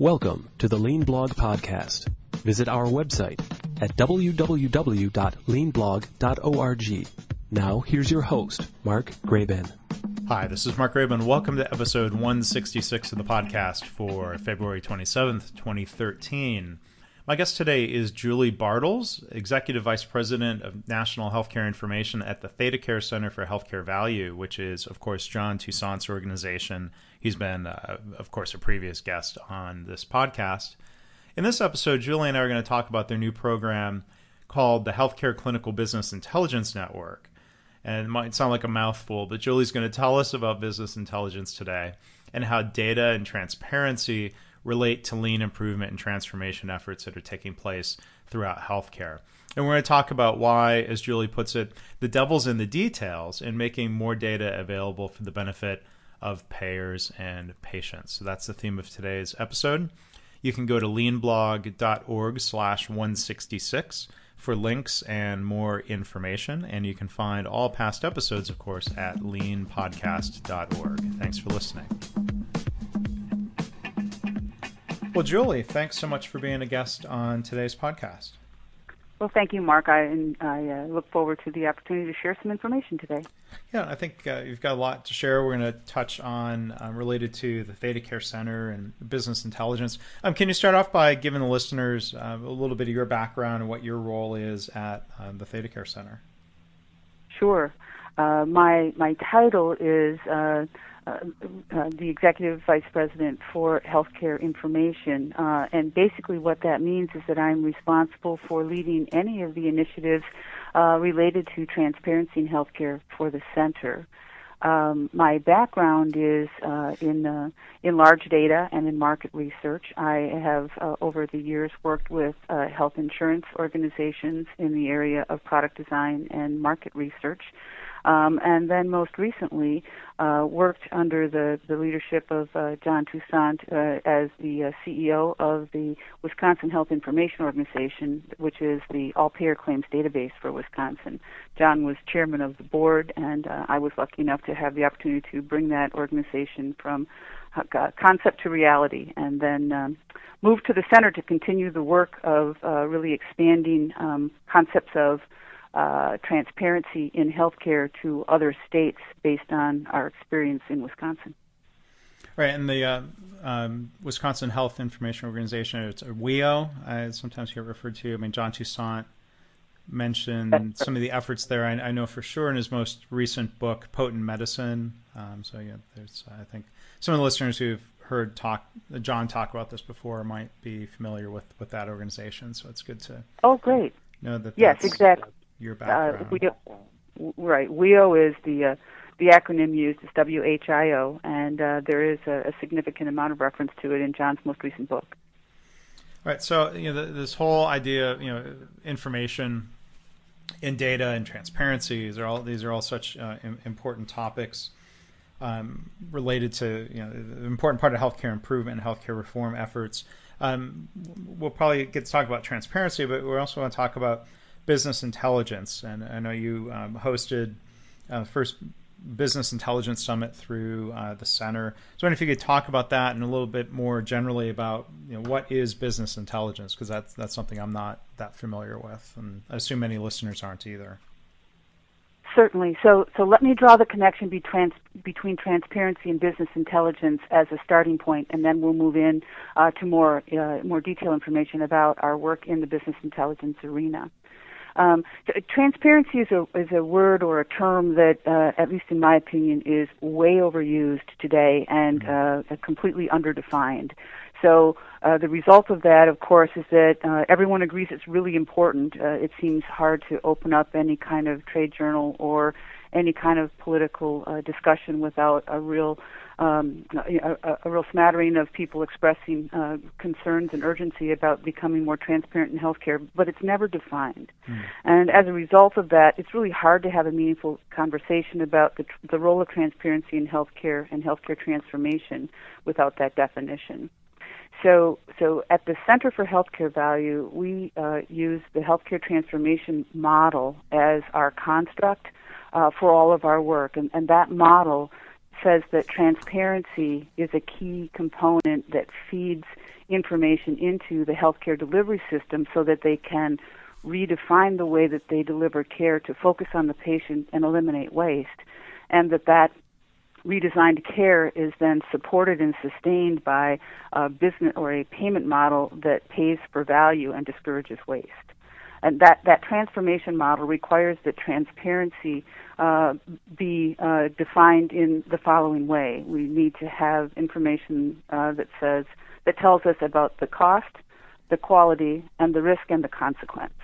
Welcome to the Lean Blog Podcast. Visit our website at www.leanblog.org. Now, here's your host, Mark Graban. Hi, this is Mark Graban. Welcome to episode 166 of the podcast for February 27th, 2013. My guest today is Julie Bartels, Executive Vice President of National Healthcare Information at the ThedaCare Center for Healthcare Value, which is, of course, John Toussaint's organization. He's been, uh, of course, a previous guest on this podcast. In this episode, Julie and I are going to talk about their new program called the Healthcare Clinical Business Intelligence Network. And it might sound like a mouthful, but Julie's going to tell us about business intelligence today and how data and transparency relate to lean improvement and transformation efforts that are taking place throughout healthcare. And we're going to talk about why, as Julie puts it, the devil's in the details in making more data available for the benefit of payers and patients. So that's the theme of today's episode. You can go to leanblog.org slash 166 for links and more information. And you can find all past episodes, of course, at leanpodcast.org. Thanks for listening. Well, Julie, thanks so much for being a guest on today's podcast. Well, thank you, Mark. I, I uh, look forward to the opportunity to share some information today. Yeah, I think uh, you've got a lot to share. We're going to touch on um, related to the ThedaCare Center and business intelligence. Um, can you start off by giving the listeners uh, a little bit of your background and what your role is at um, the ThedaCare Center? Sure. Uh, my my title is uh, uh, uh, the executive vice president for healthcare information. Uh, and basically, what that means is that I'm responsible for leading any of the initiatives uh, related to transparency in healthcare for the center. Um, my background is uh, in in large data and in market research. I have over the years worked with uh, health insurance organizations in the area of product design and market research. Um, and then most recently uh, worked under the, the leadership of uh, John Toussaint uh, as the uh, CEO of the Wisconsin Health Information Organization, which is the all payer claims database for Wisconsin. John was chairman of the board, and uh, I was lucky enough to have the opportunity to bring that organization from uh, concept to reality, and then um, to the center to continue the work of really expanding um, concepts of uh, transparency in healthcare to other states based on our experience in Wisconsin. Right, and the uh, um, Wisconsin Health Information Organization, it's a WHEO, I sometimes hear it referred to. I mean, John Toussaint mentioned some of the efforts there. I, I, know for sure in his most recent book, Potent Medicine. Um, so, yeah, there's, I think, some of the listeners who've heard talk John talk about this before might be familiar with, with that organization. So it's good to oh great know that yes exactly your background. Uh, right. WHEO is the uh, the acronym used is WHIO, and uh, there is a, a, significant amount of reference to it in John's most recent book. Right. So you know the, this whole idea, you know, information and data and transparency. These are all these are all such uh, important topics. Um, related to you know the important part of healthcare improvement and healthcare reform efforts. Um, we'll probably get to talk about transparency, but we also want to talk about business intelligence. And I know you um, hosted uh, first business intelligence summit through uh, the center. So, if you could talk about that and a little bit more generally about you know what is business intelligence because that's that's something I'm not that familiar with, and I assume many listeners aren't either. Certainly. So, so let me draw the connection between between transparency and business intelligence as a starting point, and then we'll move in uh, to more uh, more detailed information about our work in the business intelligence arena. Um, transparency is a is a word or a term that, uh, at least in my opinion, is way overused today and mm-hmm. uh, completely underdefined. So uh, the result of that, of course, is that uh, everyone agrees it's really important. Uh, it seems hard to open up any kind of trade journal or any kind of political uh, discussion without a real um, a, a, real smattering of people expressing uh, concerns and urgency about becoming more transparent in healthcare, but it's never defined. Mm. And as a result of that, it's really hard to have a meaningful conversation about the, the role of transparency in healthcare and healthcare transformation without that definition. So, so at the Center for Healthcare Value, we uh, use the healthcare transformation model as our construct uh, for all of our work, and, and that model says that transparency is a key component that feeds information into the healthcare delivery system so that they can redefine the way that they deliver care to focus on the patient and eliminate waste, and that that redesigned care is then supported and sustained by a business or a payment model that pays for value and discourages waste. And that, that transformation model requires that transparency uh, be uh, defined in the following way. We need to have information uh, that says that tells us about the cost, the quality, and the risk and the consequence.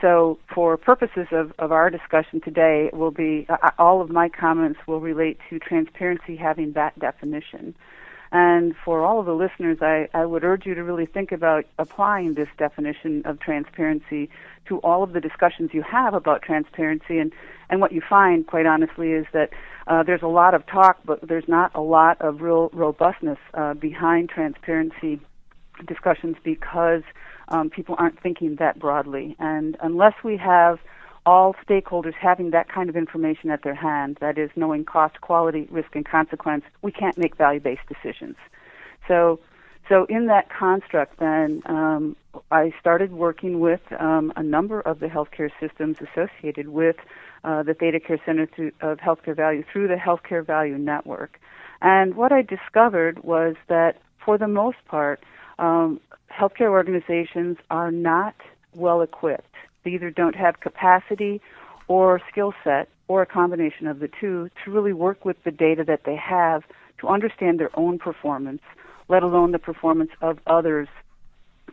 So, for purposes of, of our discussion today, will be uh, all of my comments will relate to transparency having that definition. And for all of the listeners, I, I would urge you to really think about applying this definition of transparency to all of the discussions you have about transparency. And, and what you find, quite honestly, is that uh, there's a lot of talk, but there's not a lot of real robustness uh, behind transparency discussions because um, people aren't thinking that broadly. And unless we have all stakeholders having that kind of information at their hand, that is, knowing cost, quality, risk, and consequence, we can't make value-based decisions. So, so in that construct, then um, I started working with um, a number of the healthcare systems associated with uh, the ThedaCare Center of Healthcare Value through the Healthcare Value Network. And what I discovered was that, for the most part, um, healthcare organizations are not well equipped. They either don't have capacity or skill set or a combination of the two to really work with the data that they have to understand their own performance, let alone the performance of others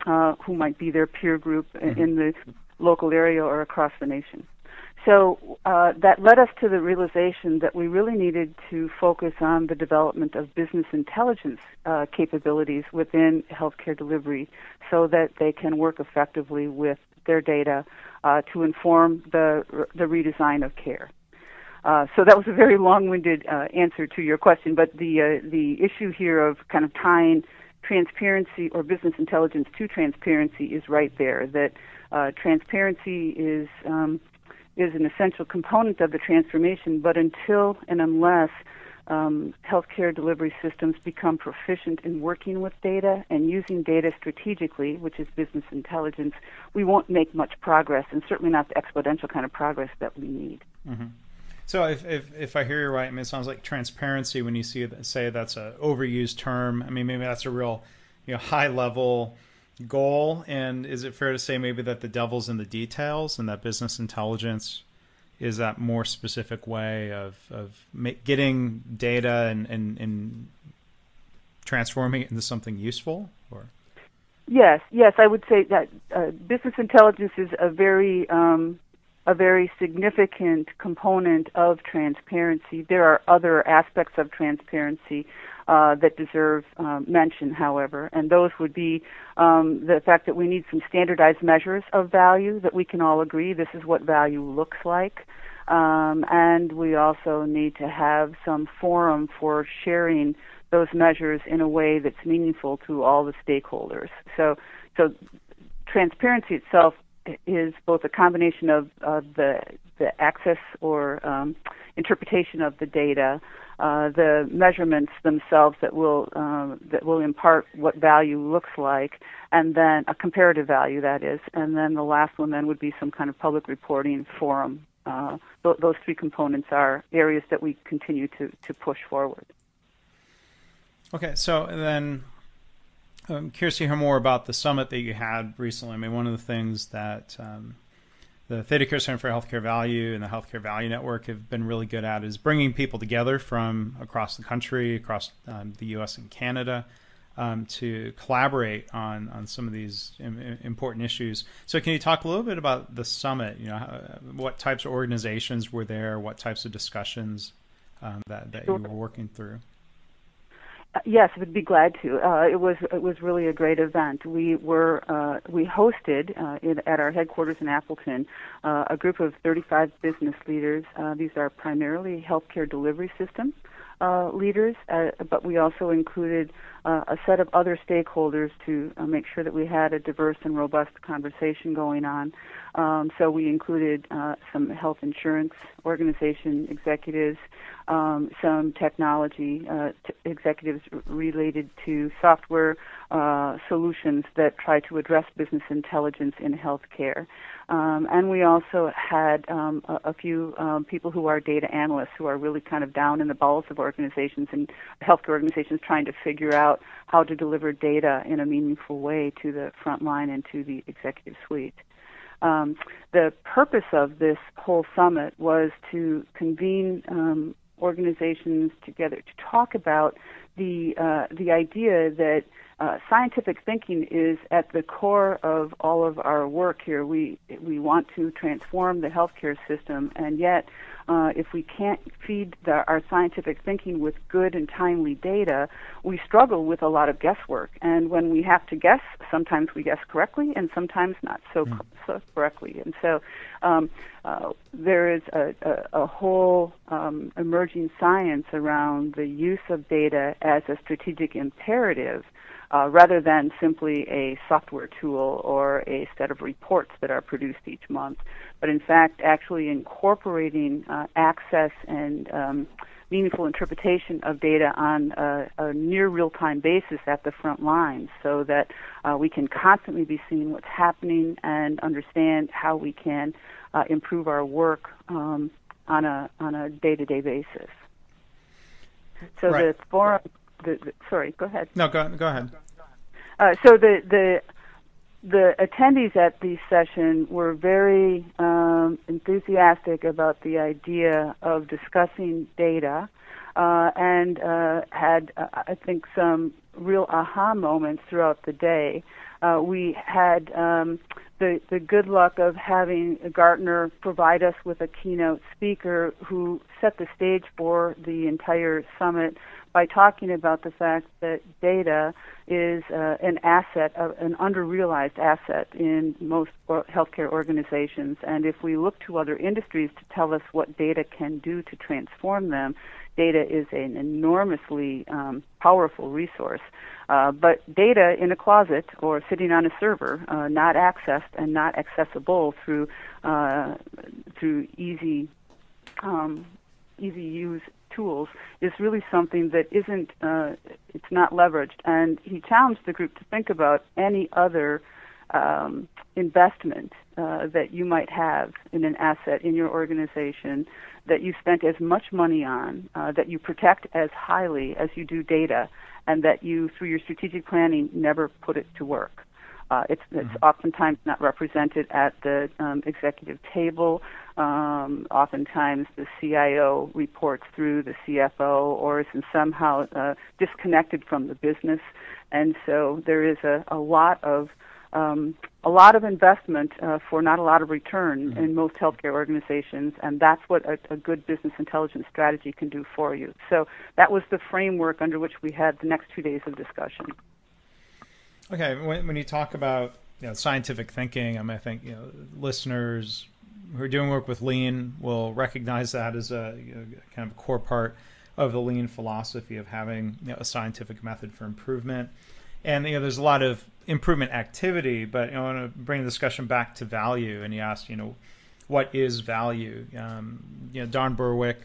uh, who might be their peer group mm-hmm. in the local area or across the nation. So uh, that led us to the realization that we really needed to focus on the development of business intelligence uh, capabilities within healthcare delivery so that they can work effectively with their data uh, to inform the, the redesign of care. Uh, so that was a very long-winded uh, answer to your question, but the uh, the issue here of kind of tying transparency or business intelligence to transparency is right there. That transparency is um, is an essential component of the transformation, but until and unless um, healthcare delivery systems become proficient in working with data and using data strategically, which is business intelligence, we won't make much progress, and certainly not the exponential kind of progress that we need. Mm-hmm. So, if, if, if I hear you right, I mean, it sounds like transparency. When you see say that's an overused term, I mean, maybe that's a real, you know, high level goal? And is it fair to say maybe that the devil's in the details and that business intelligence is that more specific way of, of getting data and, and, and transforming it into something useful? Or Yes, yes, I would say that uh, business intelligence is a very um, a very significant component of transparency. There are other aspects of transparency uh, that deserve um, mention, however, and those would be um, the fact that we need some standardized measures of value that we can all agree this is what value looks like. Um, and we also need to have some forum for sharing those measures in a way that's meaningful to all the stakeholders. So, so transparency itself is both a combination of the the access or um, interpretation of the data, uh, the measurements themselves that will uh, that will impart what value looks like, and then a comparative value that is, and then the last one then would be some kind of public reporting forum. Uh, th- those three components are areas that we continue to to push forward. Okay, so then I'm curious to hear more about the summit that you had recently. I mean, one of the things that um, the ThedaCare Center for Healthcare Value and the Healthcare Value Network have been really good at is bringing people together from across the country, across um, the U.S. and Canada, um, to collaborate on on some of these Im- important issues. So, can you talk a little bit about the summit? You know, how, what types of organizations were there? What types of discussions um, that that you were working through? Yes, I would be glad to. Uh, it was it was really a great event. We were uh, we hosted uh, in, at our headquarters in Appleton uh, a group of 35 business leaders. Uh, these are primarily healthcare delivery system uh, leaders, but we also included a set of other stakeholders to make sure that we had a diverse and robust conversation going on. Um, so we included some health insurance organization executives, um, some technology uh, t- executives r- related to software uh, solutions that try to address business intelligence in healthcare. Um, and we also had um, a, a, few um, people who are data analysts who are really kind of down in the bowels of organizations and healthcare organizations trying to figure out how to deliver data in a meaningful way to the front line and to the executive suite. Um, the purpose of this whole summit was to convene um, organizations together to talk about the uh, the idea that uh, scientific thinking is at the core of all of our work here. We we want to transform the healthcare system, and yet, uh, if we can't feed the, our scientific thinking with good and timely data, we struggle with a lot of guesswork. And when we have to guess, sometimes we guess correctly, and sometimes not so, mm. so correctly. And so, um, uh, there is a, a, a whole um, emerging science around the use of data as a strategic imperative uh, rather than simply a software tool or a set of reports that are produced each month, but in fact actually incorporating uh, access and um, meaningful interpretation of data on a, a near real-time basis at the front lines so that uh, we can constantly be seeing what's happening and understand how we can uh, improve our work um, on a on a day-to-day basis. So right. the forum the, the, sorry, go ahead. No, go go ahead. Uh, so the the the attendees at the session were very um, enthusiastic about the idea of discussing data, uh, and uh, had uh, I think some real aha moments throughout the day. Uh, we had um, the the good luck of having Gartner provide us with a keynote speaker who set the stage for the entire summit by talking about the fact that data is uh, an asset, uh, an underrealized asset in most healthcare organizations. And if we look to other industries to tell us what data can do to transform them, data is an enormously um, powerful resource. Uh, but data in a closet or sitting on a server, uh, not accessed and not accessible through uh, through easy um, easy use tools is really something that isn't uh, it's not leveraged. And he challenged the group to think about any other um, investment uh, that you might have in an asset in your organization that you spent as much money on, uh, that you protect as highly as you do data, and that you, through your strategic planning, never put it to work. Uh, it's, it's mm-hmm. oftentimes not represented at the um, executive table. Um, oftentimes, the CIO reports through the CFO or is somehow uh, disconnected from the business, and so there is a, a lot of um, a lot of investment uh, for not a lot of return mm-hmm. in most healthcare organizations, and that's what a, a, good business intelligence strategy can do for you. So that was the framework under which we had the next two days of discussion. Okay, when, when you talk about you know, scientific thinking, I mean, I think you know listeners who are doing work with lean will recognize that as a you know, kind of core part of the lean philosophy of having you know, a scientific method for improvement. And you know, there's a lot of improvement activity, but you know, I want to bring the discussion back to value. And you asked, you know, what is value? Um, you know, Don Berwick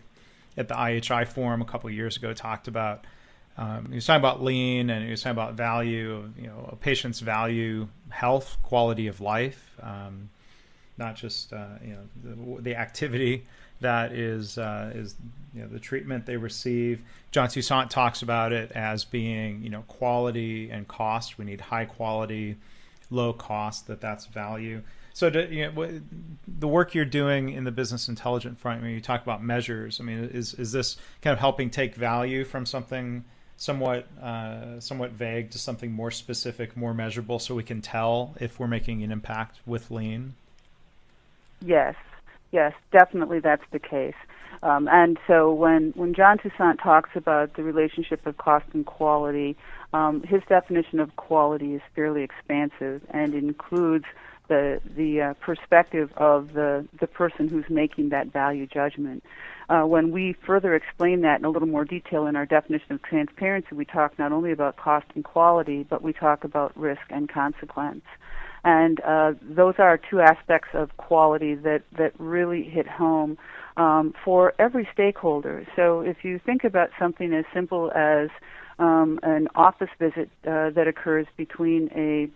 at the IHI forum a couple years ago talked about um, he was talking about lean and he was talking about value, you know, a patient's value, health, quality of life, um, not just uh, you know the, the, activity that is uh, is you know the treatment they receive. John Toussaint talks about it as being you know quality and cost. We need high quality, low cost. That that's value. So, you know, the work you're doing in the business intelligence front, when you talk about measures, I mean, is is this kind of helping take value from something somewhat uh, somewhat vague to something more specific, more measurable, so we can tell if we're making an impact with lean? Yes, yes, definitely that's the case. Um, and so when when John Toussaint talks about the relationship of cost and quality, um, his definition of quality is fairly expansive and includes the the uh, perspective of the the person who's making that value judgment. Uh, when we further explain that in a little more detail in our definition of transparency, we talk not only about cost and quality, but we talk about risk and consequence. And uh, those are two aspects of quality that, that really hit home um, for every stakeholder. So if you think about something as simple as um, an office visit uh, that occurs between a,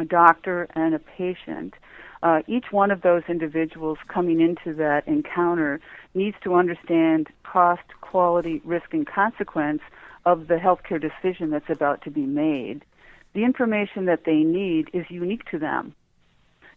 a doctor and a patient, uh, each one of those individuals coming into that encounter needs to understand cost, quality, risk, and consequence of the healthcare decision that's about to be made. The information that they need is unique to them.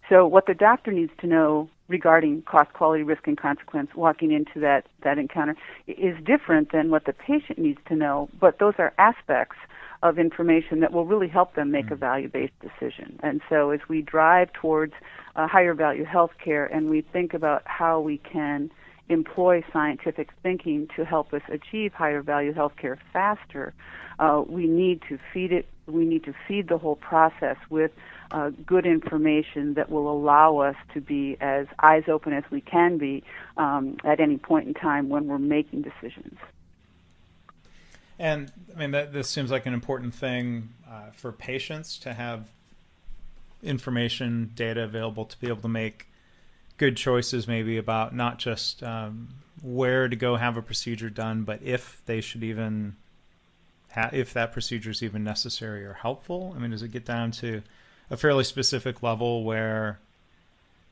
So what the doctor needs to know regarding cost, quality, risk, and consequence walking into that, that encounter is different than what the patient needs to know, but those are aspects of information that will really help them make a mm. value-based decision. And so as we drive towards a higher value healthcare and we think about how we can employ scientific thinking to help us achieve higher value healthcare faster, uh, we need to feed it. We need to feed the whole process with uh, good information that will allow us to be as eyes open as we can be um, at any point in time when we're making decisions. And I mean, that, this seems like an important thing uh, for patients to have information, data available to be able to make good choices, maybe about not just um, where to go have a procedure done, but if they should even, ha- if that procedure is even necessary or helpful. I mean, does it get down to a fairly specific level where,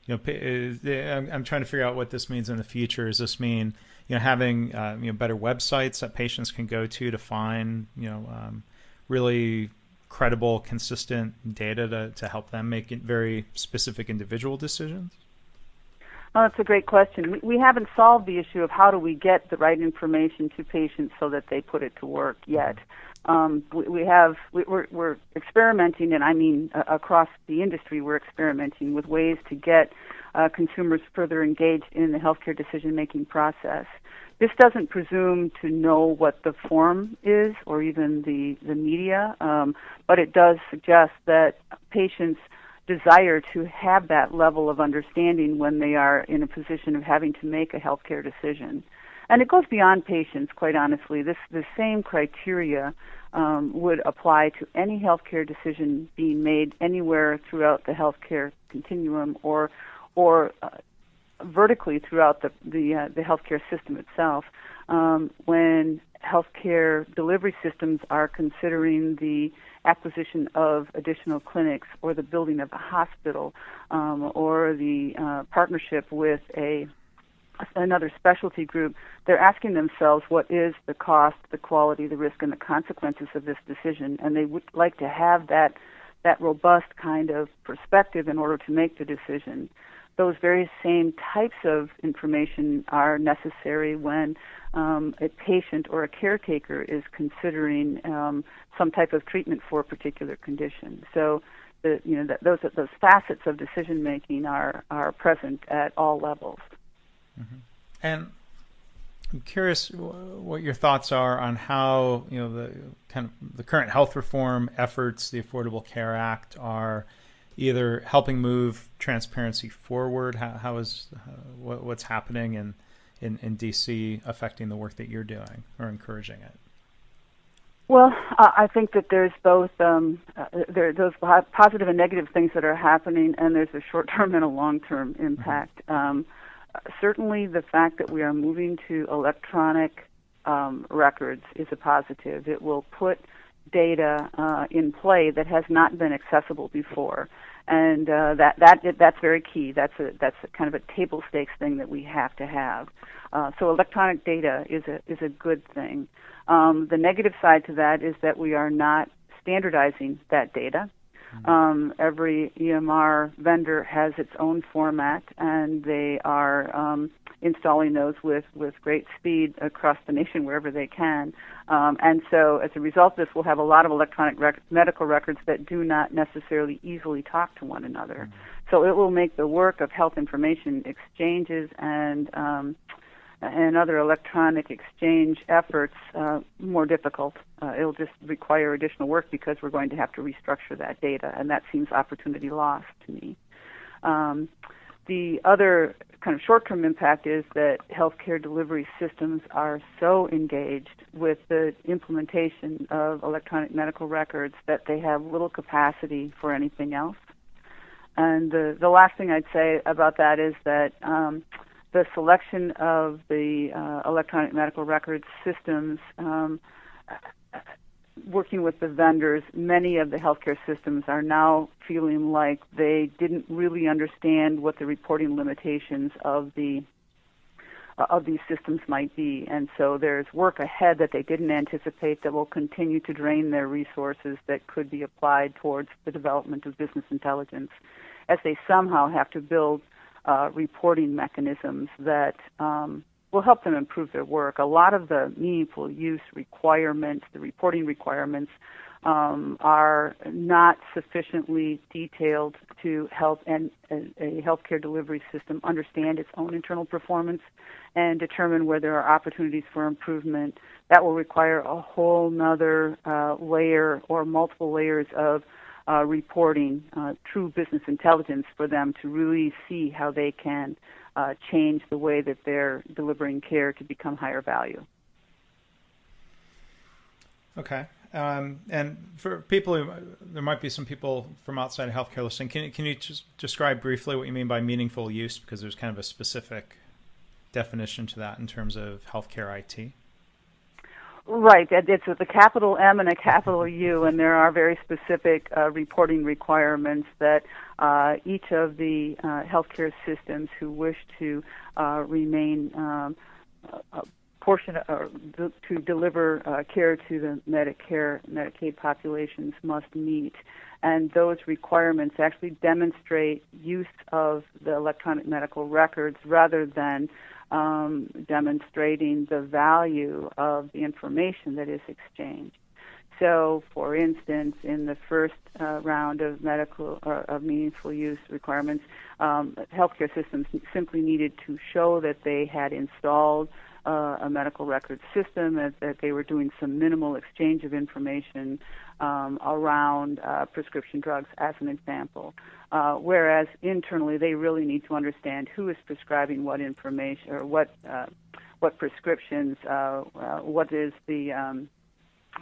you know, I'm trying to figure out what this means in the future. Does this mean you know having uh, you know better websites that patients can go to to find you know um, really credible, consistent data to, to help them make very specific individual decisions? Oh, that's a great question. We, haven't solved the issue of how do we get the right information to patients so that they put it to work yet. Um, we, we have we, we're, we're experimenting, and I mean uh, across the industry, we're experimenting with ways to get uh, consumers further engaged in the healthcare decision making process. This doesn't presume to know what the form is or even the, the media, um, but it does suggest that patients desire to have that level of understanding when they are in a position of having to make a healthcare decision. And it goes beyond patients, quite honestly. This the same criteria um, would apply to any healthcare decision being made anywhere throughout the healthcare continuum or or uh, vertically throughout the the, uh, the healthcare system itself. Um, when healthcare delivery systems are considering the acquisition of additional clinics or the building of a hospital um, or the uh, partnership with a another specialty group, they're asking themselves what is the cost, the quality, the risk, and the consequences of this decision, and they would like to have that that robust kind of perspective in order to make the decision those very same types of information are necessary when um, a patient or a caretaker is considering um, some type of treatment for a particular condition. So, the, you know, that those those facets of decision making are are present at all levels. Mm-hmm. And I'm curious what your thoughts are on how you know the kind of the current health reform efforts, the Affordable Care Act, are either helping move transparency forward? How, how is uh, what, what's happening in, in, in DC affecting the work that you're doing or encouraging it? Well, I think that there's both um, uh, there those positive and negative things that are happening, and there's a short-term and a long-term mm-hmm. impact. Mm-hmm. Um, certainly, the fact that we are moving to electronic um, records is a positive. It will put data uh, in play that has not been accessible before and uh, that that that's very key. That's a that's a kind of a table stakes thing that we have to have. Uh, so electronic data is a is a good thing. Um, the negative side to that is that we are not standardizing that data. Mm-hmm. Um, every EMR vendor has its own format, and they are um, installing those with, with great speed across the nation wherever they can. Um, and so, as a result of this, we'll have a lot of electronic rec- medical records that do not necessarily easily talk to one another. Mm-hmm. So, it will make the work of health information exchanges and um, and other electronic exchange efforts uh, more difficult. Uh, it'll just require additional work because we're going to have to restructure that data, and that seems opportunity lost to me. Um, the other kind of short-term impact is that healthcare delivery systems are so engaged with the implementation of electronic medical records that they have little capacity for anything else. And the, the last thing I'd say about that is that um, the selection of the uh, electronic medical records systems, um, working with the vendors, many of the healthcare systems are now feeling like they didn't really understand what the reporting limitations of the uh, of these systems might be. And so there's work ahead that they didn't anticipate that will continue to drain their resources that could be applied towards the development of business intelligence as they somehow have to build uh, reporting mechanisms that um, will help them improve their work. A lot of the meaningful use requirements, the reporting requirements, um, are not sufficiently detailed to help an, a, healthcare delivery system understand its own internal performance and determine where there are opportunities for improvement. That will require a whole nother uh, layer or multiple layers of uh, reporting, uh, true business intelligence for them to really see how they can uh, change the way that they're delivering care to become higher value. Okay. Um, and for people who, there might be some people from outside of healthcare listening. Can, can you just describe briefly what you mean by meaningful use? Because there's kind of a specific definition to that in terms of healthcare IT. Right. It's with a capital M and a capital U, and there are very specific uh, reporting requirements that uh, each of the uh, healthcare systems who wish to uh, remain um, a portion or to deliver uh, care to the Medicare Medicaid populations must meet. And those requirements actually demonstrate use of the electronic medical records rather than um, demonstrating the value of the information that is exchanged. So, for instance, in the first uh, round of medical or of meaningful use requirements, um, healthcare systems simply needed to show that they had installed uh, a medical record system, that, that, they were doing some minimal exchange of information um, around uh, prescription drugs, as an example. Uh, whereas internally, they really need to understand who is prescribing what information or what uh, what prescriptions, uh, uh, what is the um,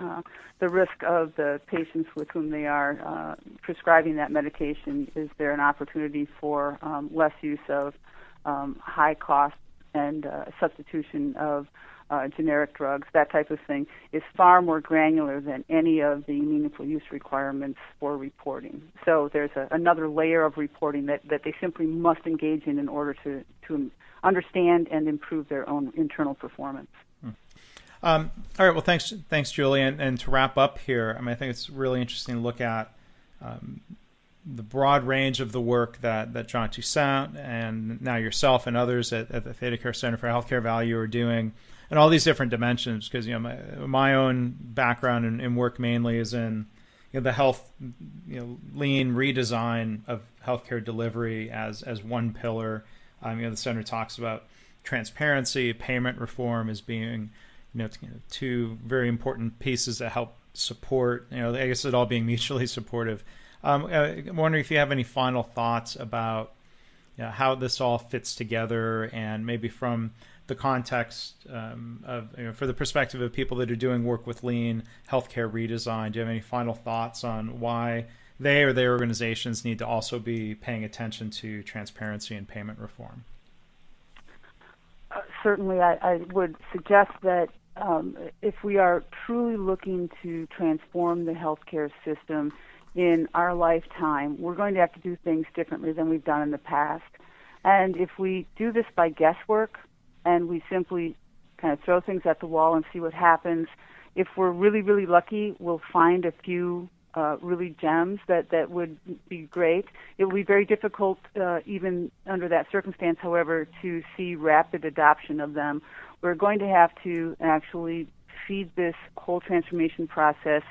uh, the risk of the patients with whom they are uh, prescribing that medication. Is there an opportunity for um, less use of um, high cost and uh, substitution of uh, generic drugs, that type of thing, is far more granular than any of the meaningful use requirements for reporting. So there's a, another layer of reporting that, that they simply must engage in in order to, to understand and improve their own internal performance. Hmm. Um, all right. Well, thanks, thanks, Julie. And, and, to wrap up here, I mean, I think it's really interesting to look at um, the broad range of the work that, that John Toussaint and now yourself and others at, at the ThedaCare Center for Healthcare Value are doing and all these different dimensions because you know my my own background and, and work mainly is in you know, the health you know lean redesign of healthcare delivery as as one pillar. Um, you know the center talks about transparency, payment reform as being you know two very important pieces that help support. You know I guess it all being mutually supportive. Um, uh, I'm wondering if you have any final thoughts about you know, how this all fits together and maybe from the context um, of you know, for the perspective of people that are doing work with lean healthcare redesign do you have any final thoughts on why they or their organizations need to also be paying attention to transparency and payment reform? Uh, certainly I, I, would suggest that um, if we are truly looking to transform the healthcare system in our lifetime we're going to have to do things differently than we've done in the past and if we do this by guesswork and we simply kind of throw things at the wall and see what happens. If we're really, really lucky, we'll find a few uh, really gems that, that would be great. It will be very difficult, uh, even under that circumstance, however, to see rapid adoption of them. We're going to have to actually feed this whole transformation process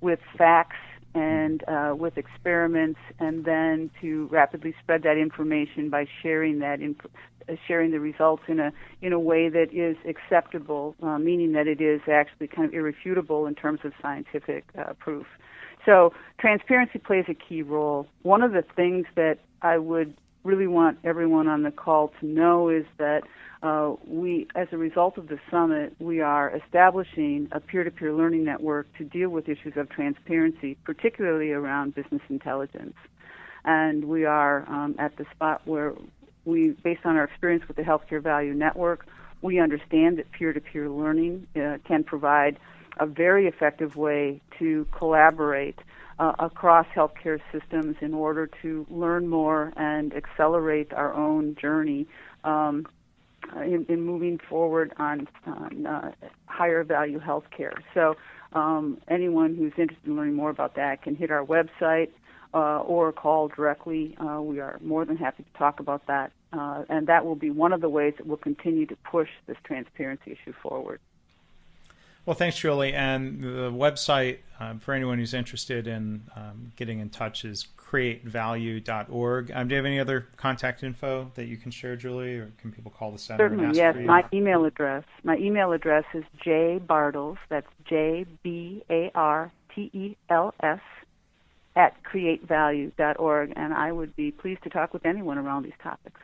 with facts and uh, with experiments, and then to rapidly spread that information by sharing that inf- uh, sharing the results in a in a way that is acceptable, uh, meaning that it is actually kind of irrefutable in terms of scientific uh, proof. So transparency plays a key role. One of the things that I would really want everyone on the call to know is that uh, we, as a result of the summit, we are establishing a peer-to-peer learning network to deal with issues of transparency, particularly around business intelligence. and we are um, at the spot where we, based on our experience with the Healthcare Value Network, we understand that peer-to-peer learning uh, can provide a very effective way to collaborate uh, across healthcare systems in order to learn more and accelerate our own journey um, in, in, moving forward on, on uh, higher value healthcare. So, um, anyone who's interested in learning more about that can hit our website uh, or call directly. Uh, we are more than happy to talk about that, uh, and that will be one of the ways that we'll continue to push this transparency issue forward. Well, thanks, Julie. And the website um, for anyone who's interested in um, getting in touch is createvalue.org. Um, do you have any other contact info that you can share, Julie, or can people call the center? Certainly, yes. My email address. My email address is jbartels. That's J B A R T E L S at createvalue.org, and I would be pleased to talk with anyone around these topics.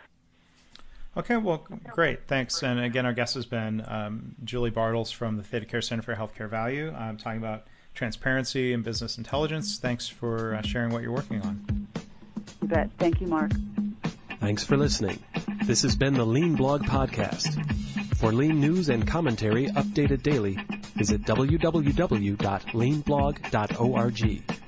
Okay, well, great. Thanks. And again, our guest has been um, Julie Bartels from the ThedaCare Center for Healthcare Value. I'm talking about transparency and business intelligence. Thanks for uh, sharing what you're working on. You bet. Thank you, Mark. Thanks for listening. This has been the Lean Blog Podcast. For lean news and commentary updated daily, visit www.leanblog.org.